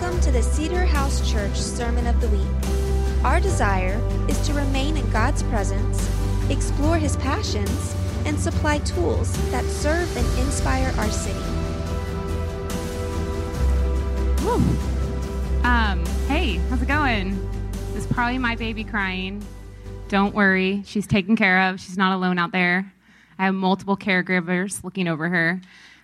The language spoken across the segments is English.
Welcome to the Cedar House Church Sermon of the Week. Our desire is to remain in God's presence, explore His passions, and supply tools that serve and inspire our city. Um, hey, how's it going? This is probably my baby crying. Don't worry, she's taken care of. She's not alone out there. I have multiple caregivers looking over her,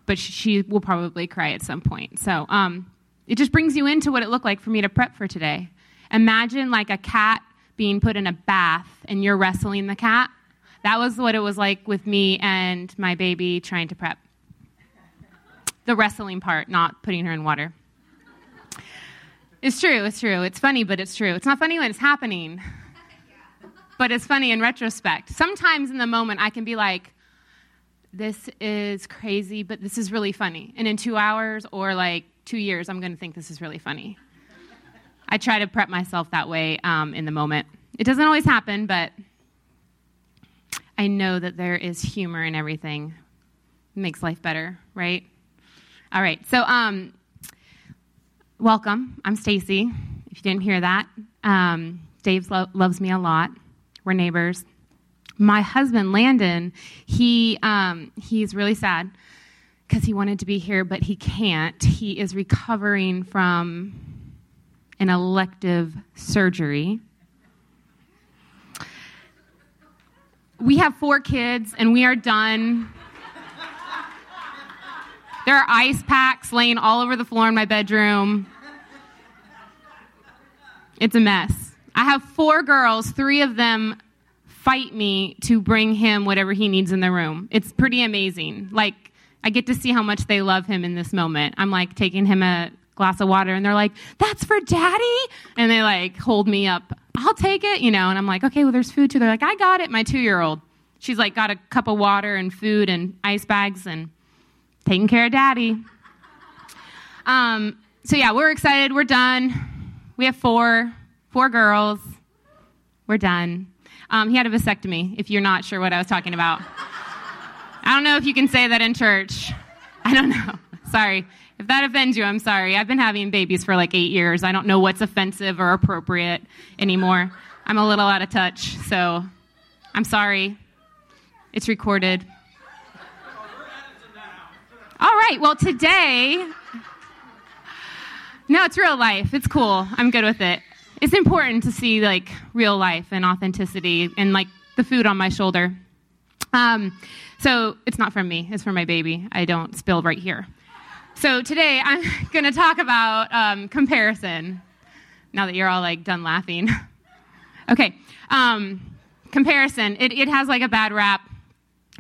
but she, she will probably cry at some point. So, um, it just brings you into what it looked like for me to prep for today. Imagine like a cat being put in a bath and you're wrestling the cat. That was what it was like with me and my baby trying to prep. The wrestling part, not putting her in water. It's true, it's true. It's funny, but it's true. It's not funny when it's happening, but it's funny in retrospect. Sometimes in the moment, I can be like, this is crazy, but this is really funny. And in two hours or like two years, I'm going to think this is really funny. I try to prep myself that way um, in the moment. It doesn't always happen, but I know that there is humor in everything. It makes life better, right? All right. So, um, welcome. I'm Stacy. If you didn't hear that, um, Dave lo- loves me a lot. We're neighbors. My husband Landon, he um, he's really sad because he wanted to be here, but he can't. He is recovering from an elective surgery. We have four kids, and we are done. There are ice packs laying all over the floor in my bedroom. It's a mess. I have four girls, three of them fight me to bring him whatever he needs in the room. It's pretty amazing. Like, I get to see how much they love him in this moment. I'm like taking him a glass of water and they're like, that's for daddy. And they like hold me up. I'll take it, you know. And I'm like, okay, well, there's food too. They're like, I got it. My two year old. She's like, got a cup of water and food and ice bags and taking care of daddy. Um, so yeah, we're excited. We're done. We have four, four girls. We're done. Um, he had a vasectomy, if you're not sure what I was talking about. I don't know if you can say that in church. I don't know. Sorry. If that offends you, I'm sorry. I've been having babies for like eight years. I don't know what's offensive or appropriate anymore. I'm a little out of touch, so I'm sorry. It's recorded. All right, well, today, no, it's real life. It's cool. I'm good with it. It's important to see like real life and authenticity and like the food on my shoulder. Um, so it's not from me, it's from my baby. I don't spill right here. So today I'm going to talk about um, comparison. Now that you're all like done laughing. okay. Um, comparison. It, it has like a bad rap.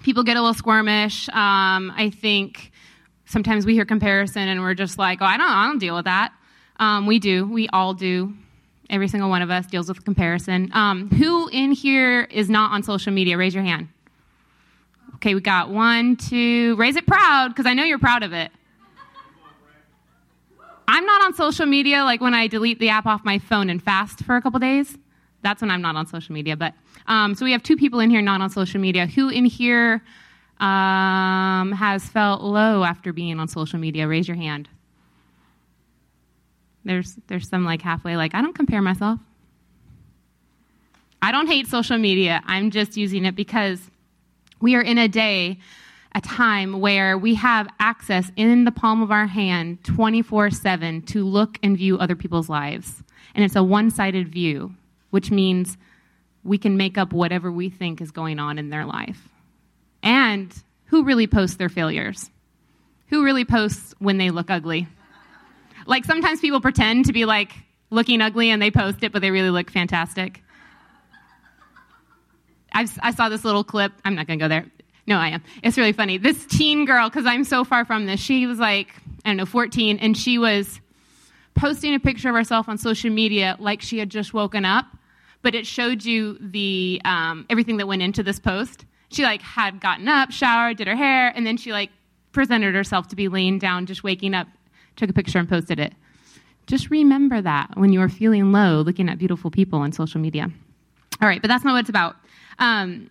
People get a little squirmish. Um, I think sometimes we hear comparison and we're just like, oh, I don't, I don't deal with that. Um, we do. We all do. Every single one of us deals with comparison. Um, who in here is not on social media? Raise your hand. Okay, we got one, two. Raise it proud, because I know you're proud of it. I'm not on social media like when I delete the app off my phone and fast for a couple days. That's when I'm not on social media. But um, so we have two people in here not on social media. Who in here um, has felt low after being on social media? Raise your hand. There's there's some like halfway like I don't compare myself. I don't hate social media. I'm just using it because we are in a day, a time where we have access in the palm of our hand 24 7 to look and view other people's lives. And it's a one sided view, which means we can make up whatever we think is going on in their life. And who really posts their failures? Who really posts when they look ugly? Like sometimes people pretend to be like looking ugly and they post it, but they really look fantastic. I've, i saw this little clip. I'm not going to go there. No, I am. It's really funny. This teen girl, because I'm so far from this, she was like, I don't know, 14, and she was posting a picture of herself on social media like she had just woken up, but it showed you the um, everything that went into this post. She like had gotten up, showered, did her hair, and then she like presented herself to be laying down, just waking up, took a picture and posted it. Just remember that when you are feeling low, looking at beautiful people on social media. All right, but that's not what it's about. Um,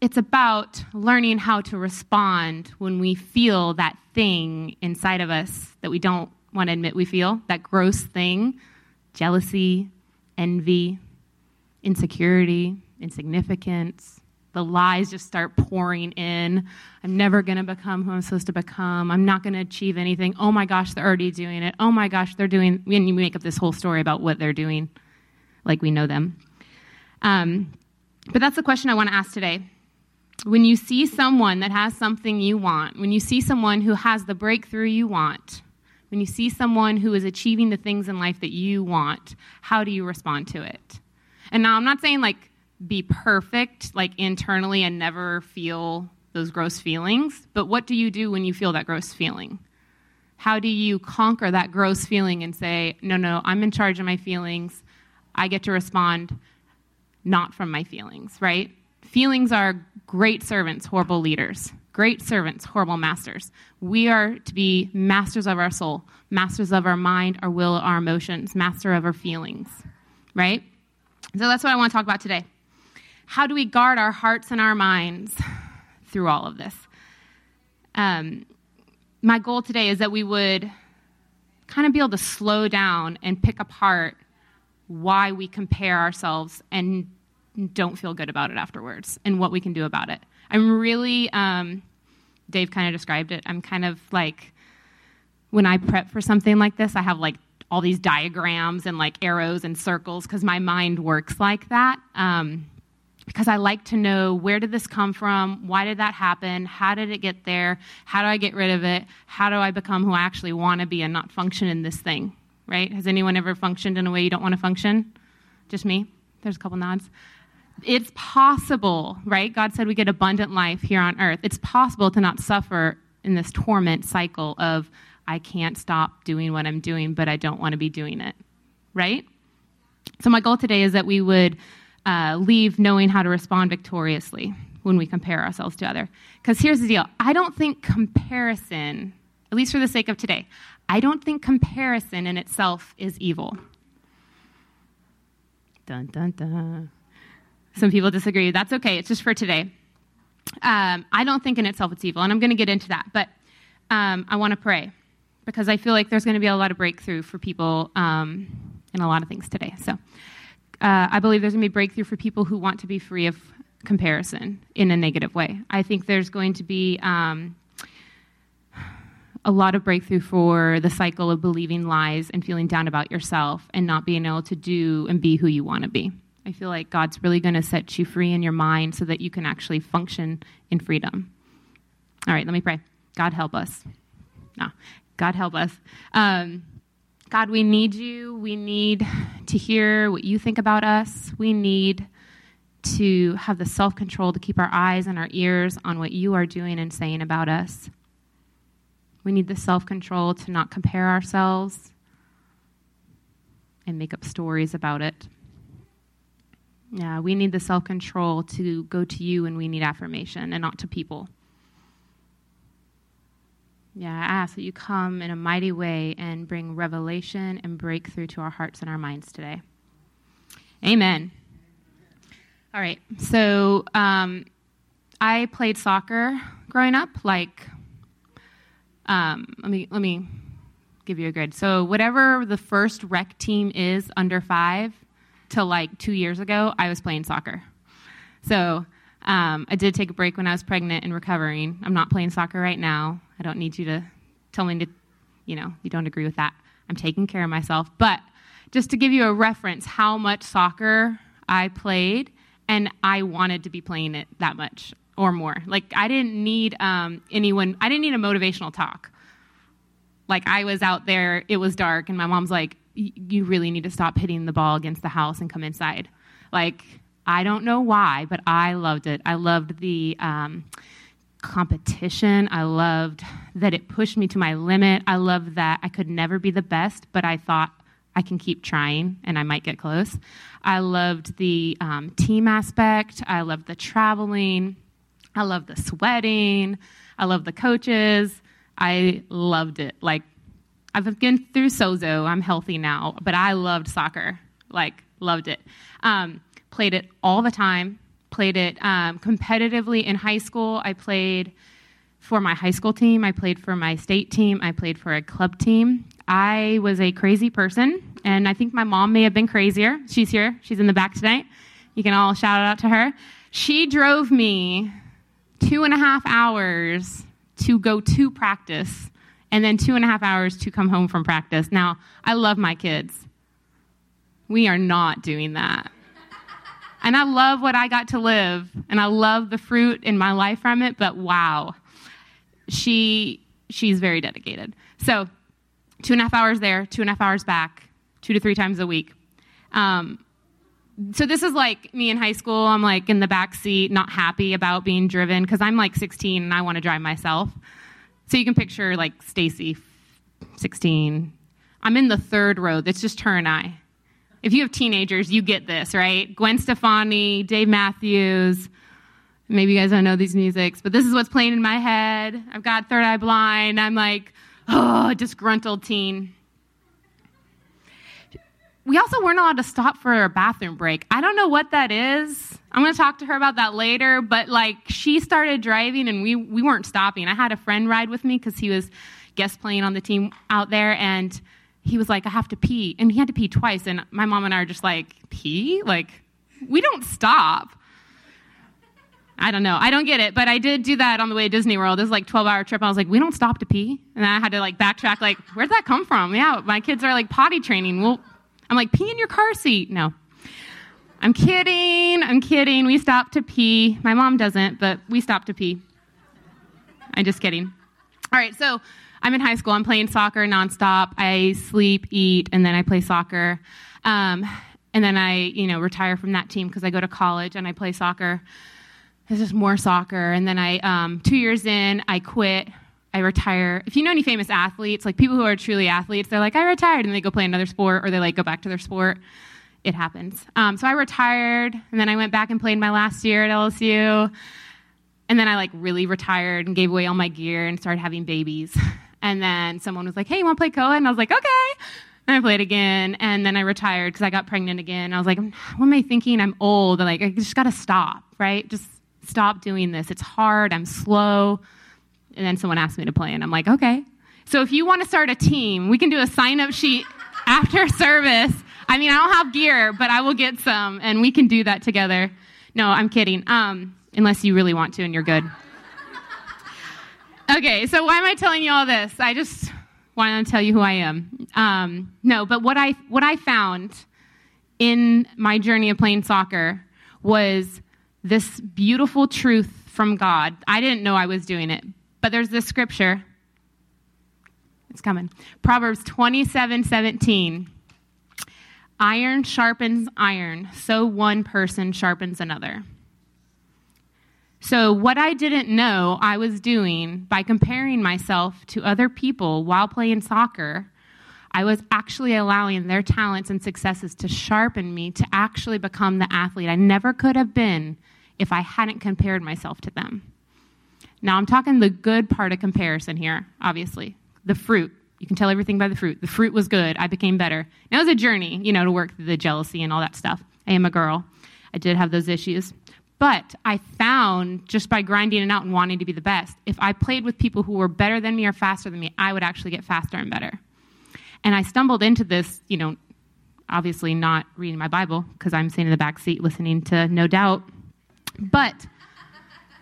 it's about learning how to respond when we feel that thing inside of us that we don't want to admit we feel, that gross thing jealousy, envy, insecurity, insignificance. The lies just start pouring in. I'm never going to become who I'm supposed to become. I'm not going to achieve anything. Oh my gosh, they're already doing it. Oh my gosh, they're doing. And you make up this whole story about what they're doing, like we know them. Um, but that's the question I want to ask today. When you see someone that has something you want, when you see someone who has the breakthrough you want, when you see someone who is achieving the things in life that you want, how do you respond to it? And now I'm not saying like be perfect, like internally and never feel those gross feelings, but what do you do when you feel that gross feeling? How do you conquer that gross feeling and say, no, no, I'm in charge of my feelings. I get to respond not from my feelings, right? Feelings are great servants, horrible leaders. Great servants, horrible masters. We are to be masters of our soul, masters of our mind, our will, our emotions, master of our feelings, right? So that's what I want to talk about today. How do we guard our hearts and our minds through all of this? Um, my goal today is that we would kind of be able to slow down and pick apart why we compare ourselves and don't feel good about it afterwards and what we can do about it. I'm really um, Dave kind of described it. I'm kind of like, when I prep for something like this, I have like all these diagrams and like arrows and circles because my mind works like that. Um, because I like to know where did this come from? Why did that happen? How did it get there? How do I get rid of it? How do I become who I actually want to be and not function in this thing? Right? Has anyone ever functioned in a way you don't want to function? Just me? There's a couple nods it's possible, right? God said we get abundant life here on earth. It's possible to not suffer in this torment cycle of, I can't stop doing what I'm doing, but I don't want to be doing it, right? So, my goal today is that we would uh, leave knowing how to respond victoriously when we compare ourselves to other. Because here's the deal I don't think comparison, at least for the sake of today, I don't think comparison in itself is evil. Dun, dun, dun. Some people disagree. That's okay. It's just for today. Um, I don't think in itself it's evil, and I'm going to get into that. But um, I want to pray because I feel like there's going to be a lot of breakthrough for people um, in a lot of things today. So uh, I believe there's going to be breakthrough for people who want to be free of comparison in a negative way. I think there's going to be um, a lot of breakthrough for the cycle of believing lies and feeling down about yourself and not being able to do and be who you want to be. I feel like God's really going to set you free in your mind so that you can actually function in freedom. All right, let me pray. God, help us. No, God, help us. Um, God, we need you. We need to hear what you think about us. We need to have the self control to keep our eyes and our ears on what you are doing and saying about us. We need the self control to not compare ourselves and make up stories about it. Yeah, we need the self control to go to you and we need affirmation and not to people. Yeah, I ask that you come in a mighty way and bring revelation and breakthrough to our hearts and our minds today. Amen. All right, so um, I played soccer growing up. Like, um, let me let me give you a grid. So whatever the first rec team is under five, till like two years ago, I was playing soccer. So um, I did take a break when I was pregnant and recovering. I'm not playing soccer right now. I don't need you to tell me to, you know, you don't agree with that. I'm taking care of myself. But just to give you a reference, how much soccer I played, and I wanted to be playing it that much or more. Like I didn't need um, anyone. I didn't need a motivational talk. Like I was out there, it was dark, and my mom's like, you really need to stop hitting the ball against the house and come inside. Like, I don't know why, but I loved it. I loved the um, competition. I loved that it pushed me to my limit. I loved that I could never be the best, but I thought I can keep trying and I might get close. I loved the um, team aspect. I loved the traveling. I loved the sweating. I loved the coaches. I loved it. Like, I've been through Sozo. I'm healthy now, but I loved soccer. Like, loved it. Um, played it all the time. Played it um, competitively in high school. I played for my high school team, I played for my state team, I played for a club team. I was a crazy person, and I think my mom may have been crazier. She's here, she's in the back tonight. You can all shout out to her. She drove me two and a half hours to go to practice, and then two and a half hours to come home from practice. Now, I love my kids. We are not doing that. And I love what I got to live, and I love the fruit in my life from it, but wow she she's very dedicated. So two and a half hours there, two and a half hours back, two to three times a week. Um, so this is like me in high school. I'm like in the back seat, not happy about being driven because I'm like 16 and I want to drive myself. So you can picture like Stacy, 16. I'm in the third row. That's just her and I. If you have teenagers, you get this, right? Gwen Stefani, Dave Matthews, Maybe you guys don't know these musics, but this is what's playing in my head. I've got third eye blind. I'm like, oh, disgruntled teen. We also weren't allowed to stop for a bathroom break. I don't know what that is. I'm going to talk to her about that later, but like she started driving and we, we weren't stopping. I had a friend ride with me because he was guest playing on the team out there and he was like, I have to pee. And he had to pee twice. And my mom and I are just like, pee? Like, we don't stop. I don't know. I don't get it, but I did do that on the way to Disney World. It was like 12 hour trip. I was like, we don't stop to pee. And I had to like backtrack, like, where'd that come from? Yeah, my kids are like potty training. Well, I'm like, pee in your car seat. No. I'm kidding. I'm kidding. We stop to pee. My mom doesn't, but we stop to pee. I'm just kidding. All right, so I'm in high school. I'm playing soccer nonstop. I sleep, eat, and then I play soccer. Um, and then I, you know, retire from that team because I go to college and I play soccer this is more soccer. And then I, um, two years in, I quit. I retire. If you know any famous athletes, like people who are truly athletes, they're like, I retired, and they go play another sport, or they like go back to their sport. It happens. Um, so I retired, and then I went back and played my last year at LSU, and then I like really retired and gave away all my gear and started having babies. And then someone was like, Hey, you want to play Koa? And I was like, Okay. And I played again, and then I retired because I got pregnant again. I was like, What am I thinking? I'm old. Like I just got to stop, right? Just stop doing this. It's hard. I'm slow. And then someone asked me to play, and I'm like, okay. So if you want to start a team, we can do a sign up sheet after service. I mean, I don't have gear, but I will get some, and we can do that together. No, I'm kidding. Um, unless you really want to and you're good. Okay, so why am I telling you all this? I just want to tell you who I am. Um, no, but what I what I found in my journey of playing soccer was this beautiful truth from God. I didn't know I was doing it, but there's this scripture. It's coming. Proverbs 27 17. Iron sharpens iron, so one person sharpens another. So, what I didn't know I was doing by comparing myself to other people while playing soccer, I was actually allowing their talents and successes to sharpen me to actually become the athlete I never could have been if I hadn't compared myself to them. Now, I'm talking the good part of comparison here, obviously. The fruit. You can tell everything by the fruit. The fruit was good. I became better. Now, it was a journey, you know, to work through the jealousy and all that stuff. I am a girl. I did have those issues. But I found just by grinding it out and wanting to be the best, if I played with people who were better than me or faster than me, I would actually get faster and better. And I stumbled into this, you know, obviously not reading my Bible because I'm sitting in the back seat listening to No Doubt but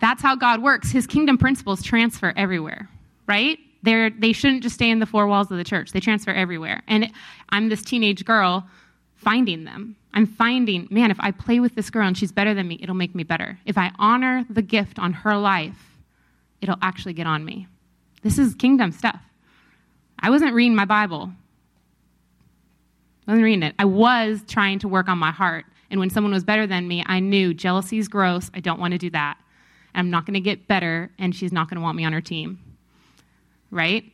that's how God works. His kingdom principles transfer everywhere, right? They're, they shouldn't just stay in the four walls of the church, they transfer everywhere. And I'm this teenage girl finding them. I'm finding, man, if I play with this girl and she's better than me, it'll make me better. If I honor the gift on her life, it'll actually get on me. This is kingdom stuff. I wasn't reading my Bible. I wasn't reading it. I was trying to work on my heart and when someone was better than me, I knew jealousy is gross. I don't want to do that. I'm not going to get better, and she's not going to want me on her team. Right?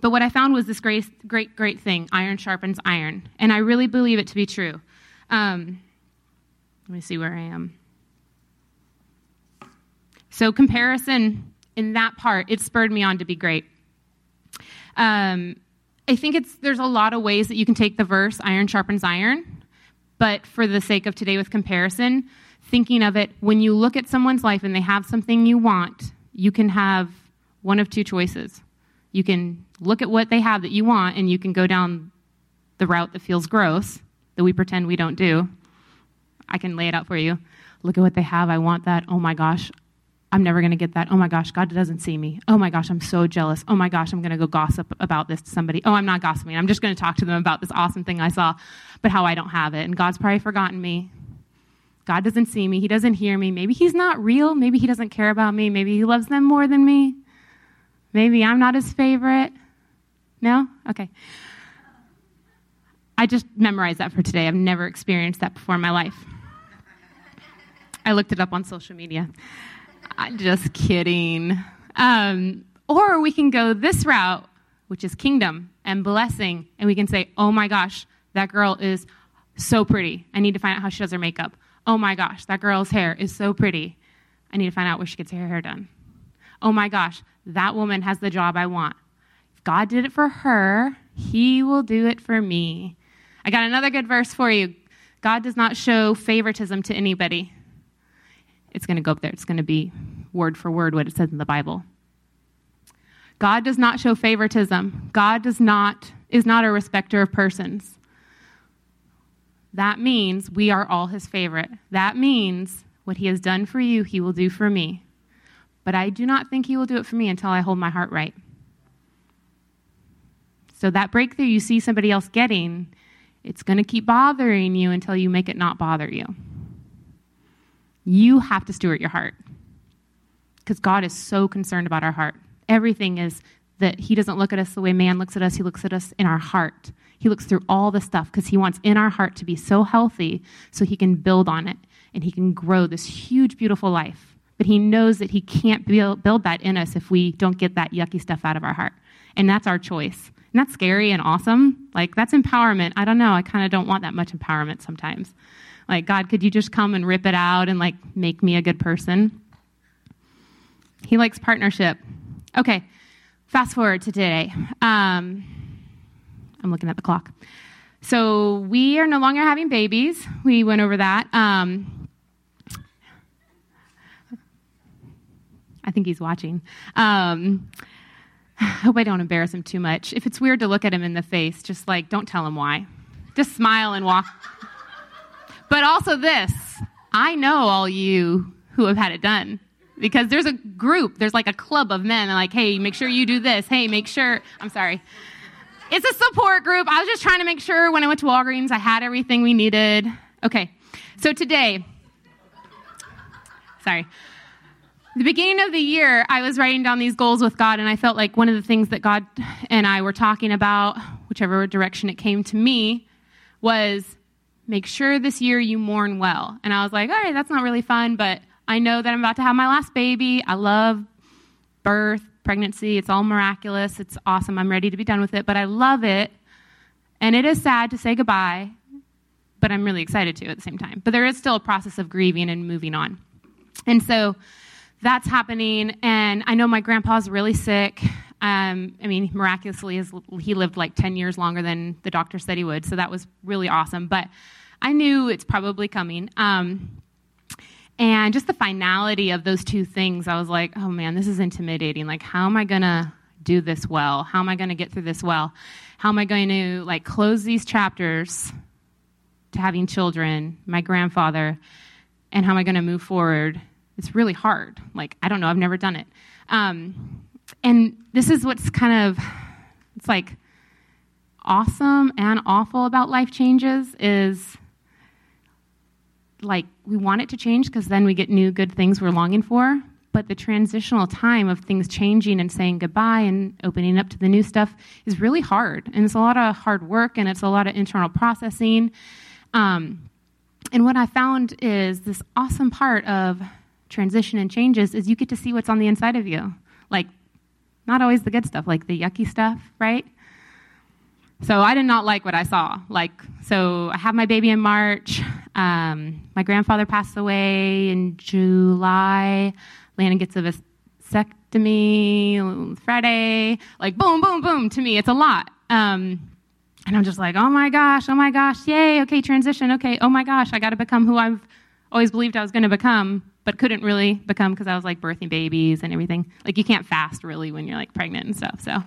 But what I found was this great, great, great thing iron sharpens iron. And I really believe it to be true. Um, let me see where I am. So, comparison in that part, it spurred me on to be great. Um, I think it's there's a lot of ways that you can take the verse iron sharpens iron but for the sake of today with comparison, thinking of it when you look at someone's life and they have something you want, you can have one of two choices. You can look at what they have that you want, and you can go down the route that feels gross, that we pretend we don't do. I can lay it out for you. Look at what they have. I want that. Oh my gosh, I'm never going to get that. Oh my gosh, God doesn't see me. Oh my gosh, I'm so jealous. Oh my gosh, I'm going to go gossip about this to somebody. Oh, I'm not gossiping. I'm just going to talk to them about this awesome thing I saw, but how I don't have it. And God's probably forgotten me. God doesn't see me. He doesn't hear me. Maybe He's not real. Maybe He doesn't care about me. Maybe He loves them more than me. Maybe I'm not His favorite. No? Okay. I just memorized that for today. I've never experienced that before in my life. I looked it up on social media. I'm just kidding. Um, or we can go this route, which is kingdom and blessing, and we can say, oh my gosh, that girl is so pretty. I need to find out how she does her makeup. Oh my gosh, that girl's hair is so pretty. I need to find out where she gets her hair done. Oh my gosh, that woman has the job I want. If God did it for her, He will do it for me. I got another good verse for you. God does not show favoritism to anybody it's going to go up there. It's going to be word for word what it says in the Bible. God does not show favoritism. God does not is not a respecter of persons. That means we are all his favorite. That means what he has done for you, he will do for me. But I do not think he will do it for me until I hold my heart right. So that breakthrough you see somebody else getting, it's going to keep bothering you until you make it not bother you. You have to steward your heart because God is so concerned about our heart. Everything is that He doesn't look at us the way man looks at us, He looks at us in our heart. He looks through all the stuff because He wants in our heart to be so healthy so He can build on it and He can grow this huge, beautiful life. But He knows that He can't build, that in us if we don't get that yucky stuff out of our heart. And that's our choice. And that's scary and awesome. Like, that's empowerment. I don't know. I kind of don't want that much empowerment sometimes. Like, God, could you just come and rip it out and like make me a good person? He likes partnership. Okay, fast forward to today. Um, I'm looking at the clock. So we are no longer having babies. We went over that. Um, I think he's watching. Um, I hope I don't embarrass him too much. If it's weird to look at him in the face, just like don't tell him why. Just smile and walk but also this I know all you who have had it done because there's a group, there's like a club of men, like, hey, make sure you do this. Hey, make sure. I'm sorry. It's a support group. I was just trying to make sure when I went to Walgreens, I had everything we needed. Okay, so today, sorry. The beginning of the year, I was writing down these goals with God, and I felt like one of the things that God and I were talking about, whichever direction it came to me, was make sure this year you mourn well. And I was like, all right, that's not really fun, but I know that I'm about to have my last baby. I love birth, pregnancy. It's all miraculous. It's awesome. I'm ready to be done with it, but I love it. And it is sad to say goodbye, but I'm really excited to at the same time. But there is still a process of grieving and moving on. And so that's happening. And I know my grandpa's really sick. Um, I mean, miraculously, he lived like 10 years longer than the doctor said he would, so that was really awesome. But I knew it's probably coming. Um, and just the finality of those two things, I was like, oh man, this is intimidating. Like, how am I going to do this well? How am I going to get through this well? How am I going to like close these chapters to having children, my grandfather, and how am I going to move forward? It's really hard. Like, I don't know, I've never done it. Um, and this is what's kind of it's like awesome and awful about life changes is like we want it to change because then we get new good things we're longing for but the transitional time of things changing and saying goodbye and opening up to the new stuff is really hard and it's a lot of hard work and it's a lot of internal processing um, and what i found is this awesome part of transition and changes is you get to see what's on the inside of you like not always the good stuff, like the yucky stuff, right? So I did not like what I saw. Like, so I have my baby in March. Um, my grandfather passed away in July. Landon gets a vasectomy Friday. Like, boom, boom, boom. To me, it's a lot. Um, and I'm just like, oh my gosh, oh my gosh, yay, okay, transition, okay, oh my gosh, I got to become who I've always believed I was going to become. but couldn't really become because I was like birthing babies and everything. Like you can't fast really when you're like pregnant and stuff. So,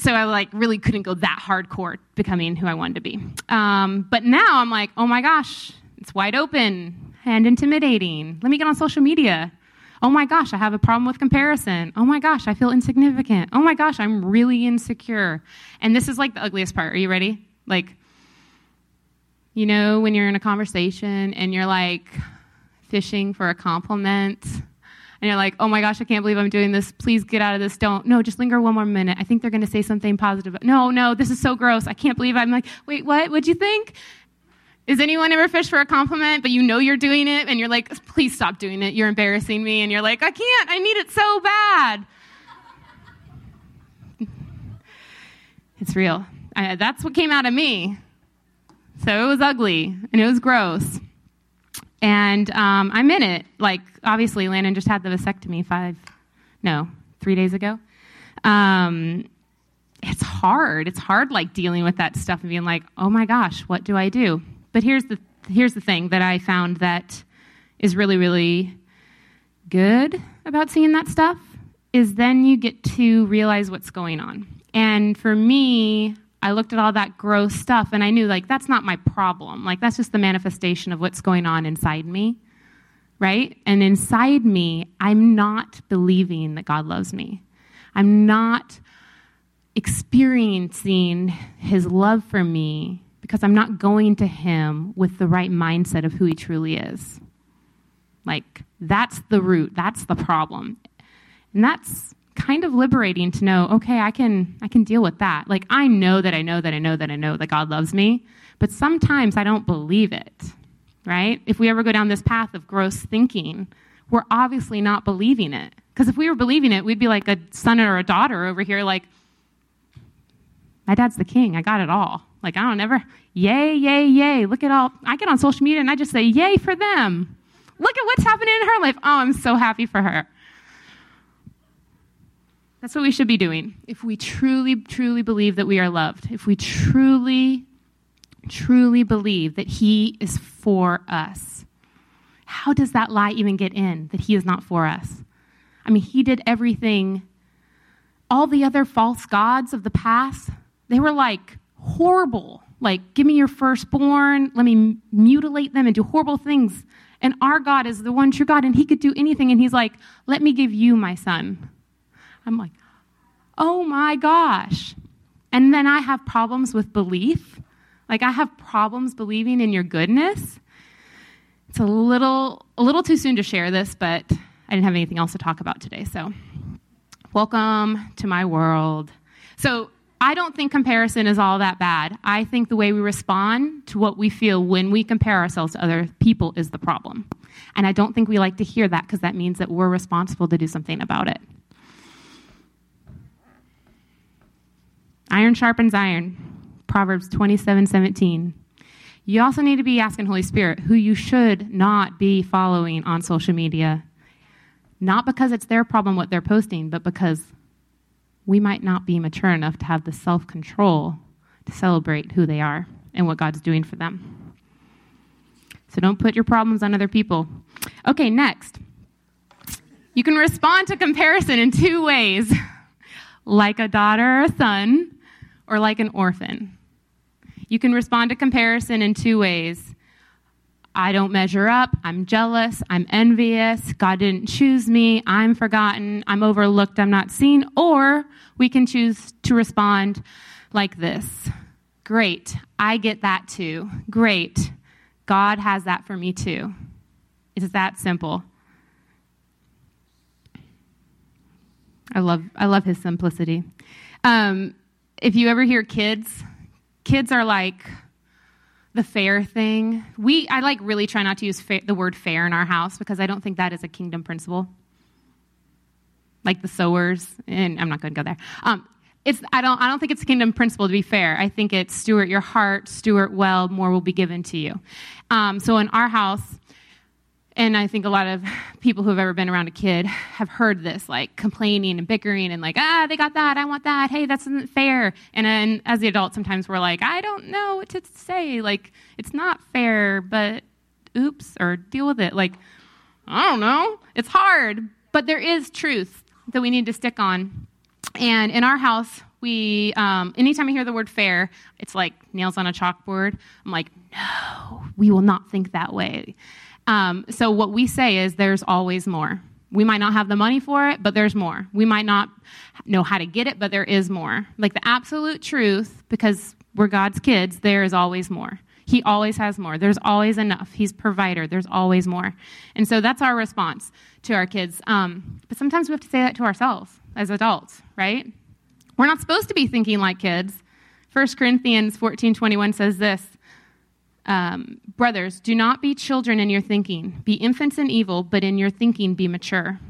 so I like really couldn't go that hardcore becoming who I wanted to be. Um, but now I'm like, oh my gosh, it's wide open and intimidating. Let me get on social media. Oh my gosh, I have a problem with comparison. Oh my gosh, I feel insignificant. Oh my gosh, I'm really insecure. And this is like the ugliest part. Are you ready? Like, you know, when you're in a conversation and you're like fishing for a compliment, and you're like, oh my gosh, I can't believe I'm doing this. Please get out of this. Don't. No, just linger one more minute. I think they're going to say something positive. No, no, this is so gross. I can't believe I'm like, wait, what? What'd you think? Is anyone ever fish for a compliment, but you know you're doing it and you're like, please stop doing it. You're embarrassing me. And you're like, I can't. I need it so bad. It's real. I, that's what came out of me. So it was ugly and it was gross. And um, I'm in it. Like, obviously, Landon just had the vasectomy five, no, three days ago. Um, it's hard. It's hard, like, dealing with that stuff and being like, oh my gosh, what do I do? But here's the, here's the thing that I found that is really, really good about seeing that stuff is then you get to realize what's going on. And for me, I looked at all that gross stuff and I knew, like, that's not my problem. Like, that's just the manifestation of what's going on inside me, right? And inside me, I'm not believing that God loves me. I'm not experiencing his love for me because I'm not going to him with the right mindset of who he truly is. Like, that's the root, that's the problem. And that's kind of liberating to know okay i can i can deal with that. Like i know that i know that i know that i know that god loves me but sometimes i don't believe it right? If we ever go down this path of gross thinking we're obviously not believing it. Because if we were believing it we'd be like a son or a daughter over here like my dad's the king. I got it all. Like i don't ever yay yay yay. Look at all i get on social media and i just say yay for them. Look at what's happening in her life. Oh i'm so happy for her that's what we should be doing. If we truly, truly believe that we are loved, if we truly, truly believe that He is for us, how does that lie even get in that He is not for us? I mean, He did everything. All the other false gods of the past, they were like horrible. Like, give me your firstborn, let me mutilate them and do horrible things. And our God is the one true God, and He could do anything. And He's like, let me give you my son. I'm like, oh my gosh. And then I have problems with belief. Like I have problems believing in your goodness. It's a little a little too soon to share this, but I didn't have anything else to talk about today. So, welcome to my world. So, I don't think comparison is all that bad. I think the way we respond to what we feel when we compare ourselves to other people is the problem. And I don't think we like to hear that because that means that we're responsible to do something about it. Iron sharpens iron. Proverbs 27 17. You also need to be asking Holy Spirit who you should not be following on social media. Not because it's their problem what they're posting, but because we might not be mature enough to have the self control to celebrate who they are and what God's doing for them. So don't put your problems on other people. Okay, next. You can respond to comparison in two ways like a daughter or a son, or like an orphan. You can respond to comparison in two ways. I don't measure up. I'm jealous. I'm envious. God didn't choose me. I'm forgotten. I'm overlooked. I'm not seen. Or we can choose to respond like this Great. I get that too. Great. God has that for me too. It's that simple. I love, I love his simplicity. Um, if you ever hear kids, kids are like the fair thing. We I like really try not to use fa- the word fair in our house because I don't think that is a kingdom principle. Like the sowers, and I'm not going to go there. Um, it's I don't I don't think it's a kingdom principle to be fair. I think it's steward your heart, steward well, more will be given to you. Um, so in our house, and I think a lot of people who have ever been around a kid have heard this, like complaining and bickering and like, ah, they got that, I want that, hey, that's not fair. And then as the adult, sometimes we're like, I don't know what to say. Like, it's not fair, but oops, or deal with it. Like, I don't know. It's hard, but there is truth that we need to stick on. And in our house, we, um, anytime I hear the word fair, it's like nails on a chalkboard. I'm like, no, we will not think that way. Um, so what we say is there's always more. We might not have the money for it, but there's more. We might not know how to get it, but there is more. Like the absolute truth, because we're God's kids, there is always more. He always has more. There's always enough. He's provider. There's always more. And so that's our response to our kids. Um, but sometimes we have to say that to ourselves as adults, right? We're not supposed to be thinking like kids. 1 Corinthians 14 21 says this um, Brothers, do not be children in your thinking. Be infants in evil, but in your thinking be mature.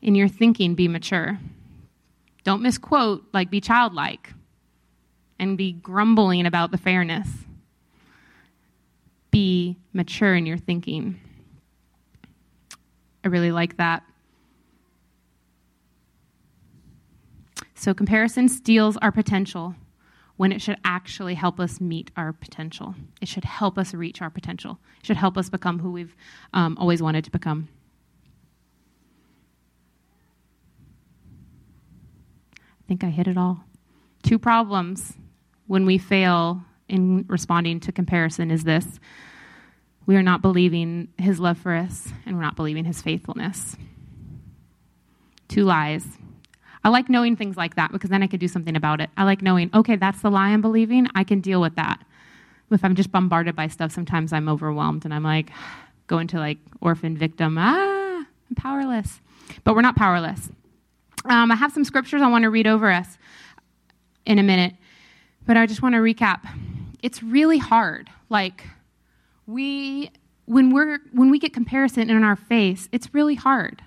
In your thinking be mature. Don't misquote like be childlike and be grumbling about the fairness be mature in your thinking. I really like that. So, comparison steals our potential when it should actually help us meet our potential. It should help us reach our potential. It should help us become who we've um, always wanted to become. I think I hit it all. Two problems when we fail in responding to comparison is this we are not believing his love for us, and we're not believing his faithfulness. Two lies. I like knowing things like that because then I could do something about it. I like knowing, okay, that's the lie I'm believing. I can deal with that. If I'm just bombarded by stuff, sometimes I'm overwhelmed and I'm like, go into like orphan victim. Ah, I'm powerless. But we're not powerless. Um, I have some scriptures I want to read over us in a minute, but I just want to recap. It's really hard. Like, we when we're when we get comparison in our face it's really hard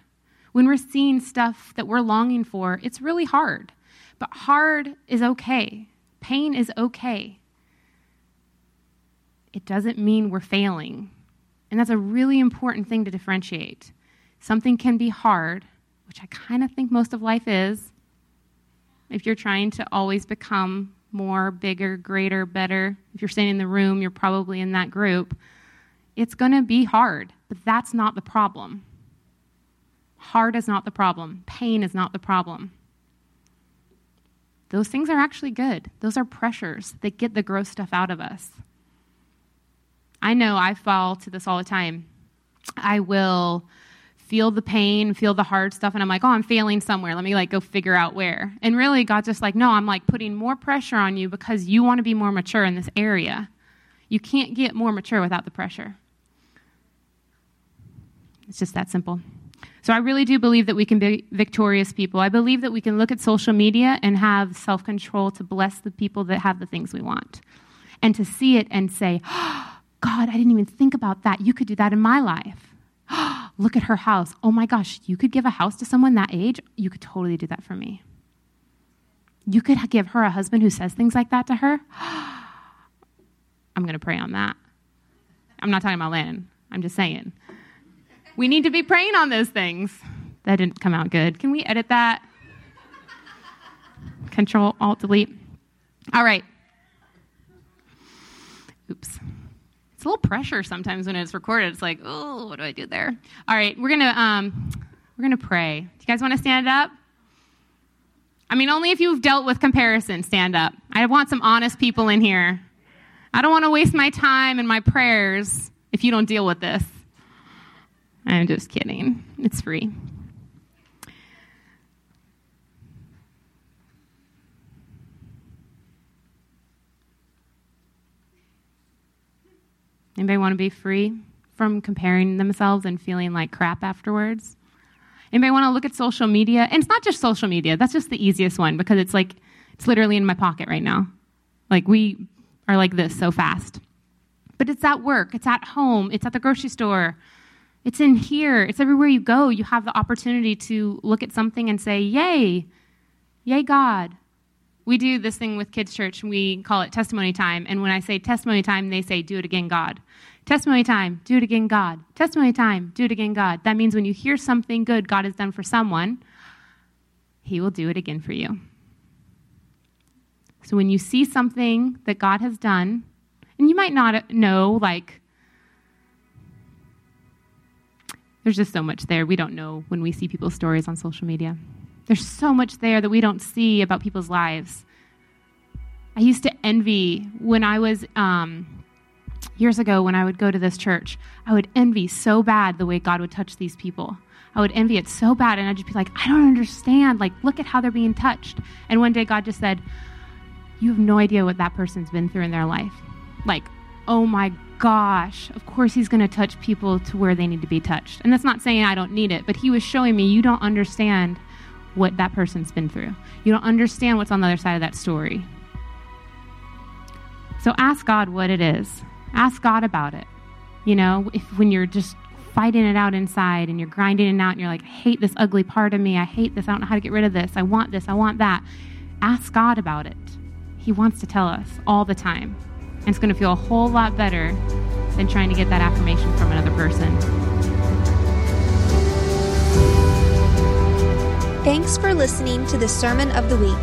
when we're seeing stuff that we're longing for it's really hard but hard is okay pain is okay it doesn't mean we're failing and that's a really important thing to differentiate something can be hard which i kind of think most of life is if you're trying to always become more, bigger, greater, better. If you're staying in the room, you're probably in that group. It's going to be hard, but that's not the problem. Hard is not the problem, pain is not the problem. Those things are actually good. Those are pressures that get the gross stuff out of us. I know I fall to this all the time. I will feel the pain, feel the hard stuff, and I'm like, oh, I'm failing somewhere. Let me like go figure out where. And really, God's just like, no, I'm like putting more pressure on you because you want to be more mature in this area. You can't get more mature without the pressure. It's just that simple. So I really do believe that we can be victorious people. I believe that we can look at social media and have self control to bless the people that have the things we want. And to see it and say, oh, God, I didn't even think about that. You could do that in my life. look at her house. Oh my gosh, you could give a house to someone that age? You could totally do that for me. You could give her a husband who says things like that to her? I'm going to pray on that. I'm not talking about Landon. I'm just saying. We need to be praying on those things. That didn't come out good. Can we edit that? Control, Alt, Delete. All right. Oops. It's a little pressure sometimes when it's recorded. It's like, oh, what do I do there? All right, we're gonna um, we're gonna pray. Do you guys want to stand up? I mean, only if you've dealt with comparison, stand up. I want some honest people in here. I don't want to waste my time and my prayers if you don't deal with this. I'm just kidding. It's free. Anybody want to be free from comparing themselves and feeling like crap afterwards? Anybody want to look at social media? And it's not just social media. That's just the easiest one because it's like it's literally in my pocket right now. Like we are like this so fast. But it's at work, it's at home, it's at the grocery store. It's in here. It's everywhere you go. You have the opportunity to look at something and say, "Yay. Yay God." we do this thing with kids church we call it testimony time and when i say testimony time they say do it again god testimony time do it again god testimony time do it again god that means when you hear something good god has done for someone he will do it again for you so when you see something that god has done and you might not know like There's just so much there we don't know when we see people's stories on social media. There's so much there that we don't see about people's lives. I used to envy when I was um, years ago when I would go to this church. I would envy so bad the way God would touch these people. I would envy it so bad, and I'd just be like, I don't understand. Like, look at how they're being touched. And one day God just said, You have no idea what that person's been through in their life. Like, oh my gosh, of course he's going to touch people to where they need to be touched. And that's not saying I don't need it, but he was showing me you don't understand what that person's been through. You don't understand what's on the other side of that story. So ask God what it is. Ask God about it. You know, if when you're just fighting it out inside and you're grinding it out and you're like, I hate this ugly part of me. I hate this. I don't know how to get rid of this. I want this. I want that. Ask God about it. He wants to tell us all the time. And it's going to feel a whole lot better than trying to get that affirmation from another person. Thanks for listening to the Sermon of the Week.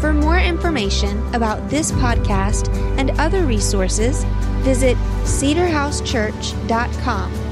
For more information about this podcast and other resources, visit cedarhousechurch.com